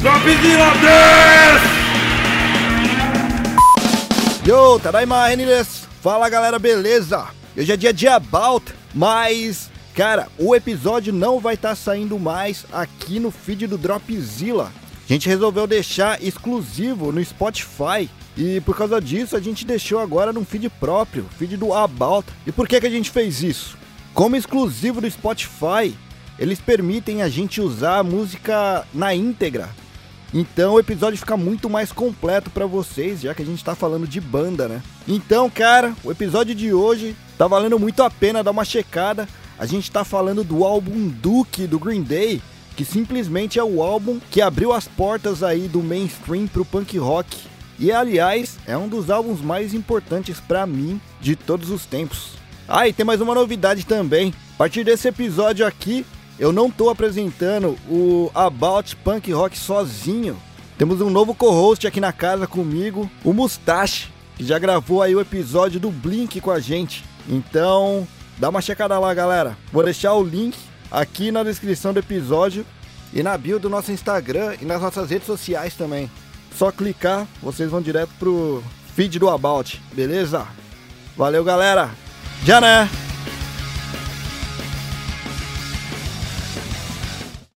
Dropzilla 10! Yo, Tadaima Reniles! Fala galera, beleza? Hoje é dia de About, mas, cara, o episódio não vai estar tá saindo mais aqui no feed do Dropzilla. A gente resolveu deixar exclusivo no Spotify e por causa disso a gente deixou agora num feed próprio, feed do About. E por que, que a gente fez isso? Como exclusivo do Spotify, eles permitem a gente usar a música na íntegra. Então o episódio fica muito mais completo para vocês, já que a gente tá falando de banda, né? Então, cara, o episódio de hoje tá valendo muito a pena dar uma checada. A gente tá falando do álbum Duke do Green Day, que simplesmente é o álbum que abriu as portas aí do mainstream pro punk rock. E aliás, é um dos álbuns mais importantes para mim de todos os tempos. Ah, e tem mais uma novidade também. A partir desse episódio aqui, eu não tô apresentando o About Punk Rock sozinho. Temos um novo co-host aqui na casa comigo, o Mustache, que já gravou aí o episódio do Blink com a gente. Então, dá uma checada lá, galera. Vou deixar o link aqui na descrição do episódio e na bio do nosso Instagram e nas nossas redes sociais também. Só clicar, vocês vão direto pro feed do About, beleza? Valeu, galera. Já né?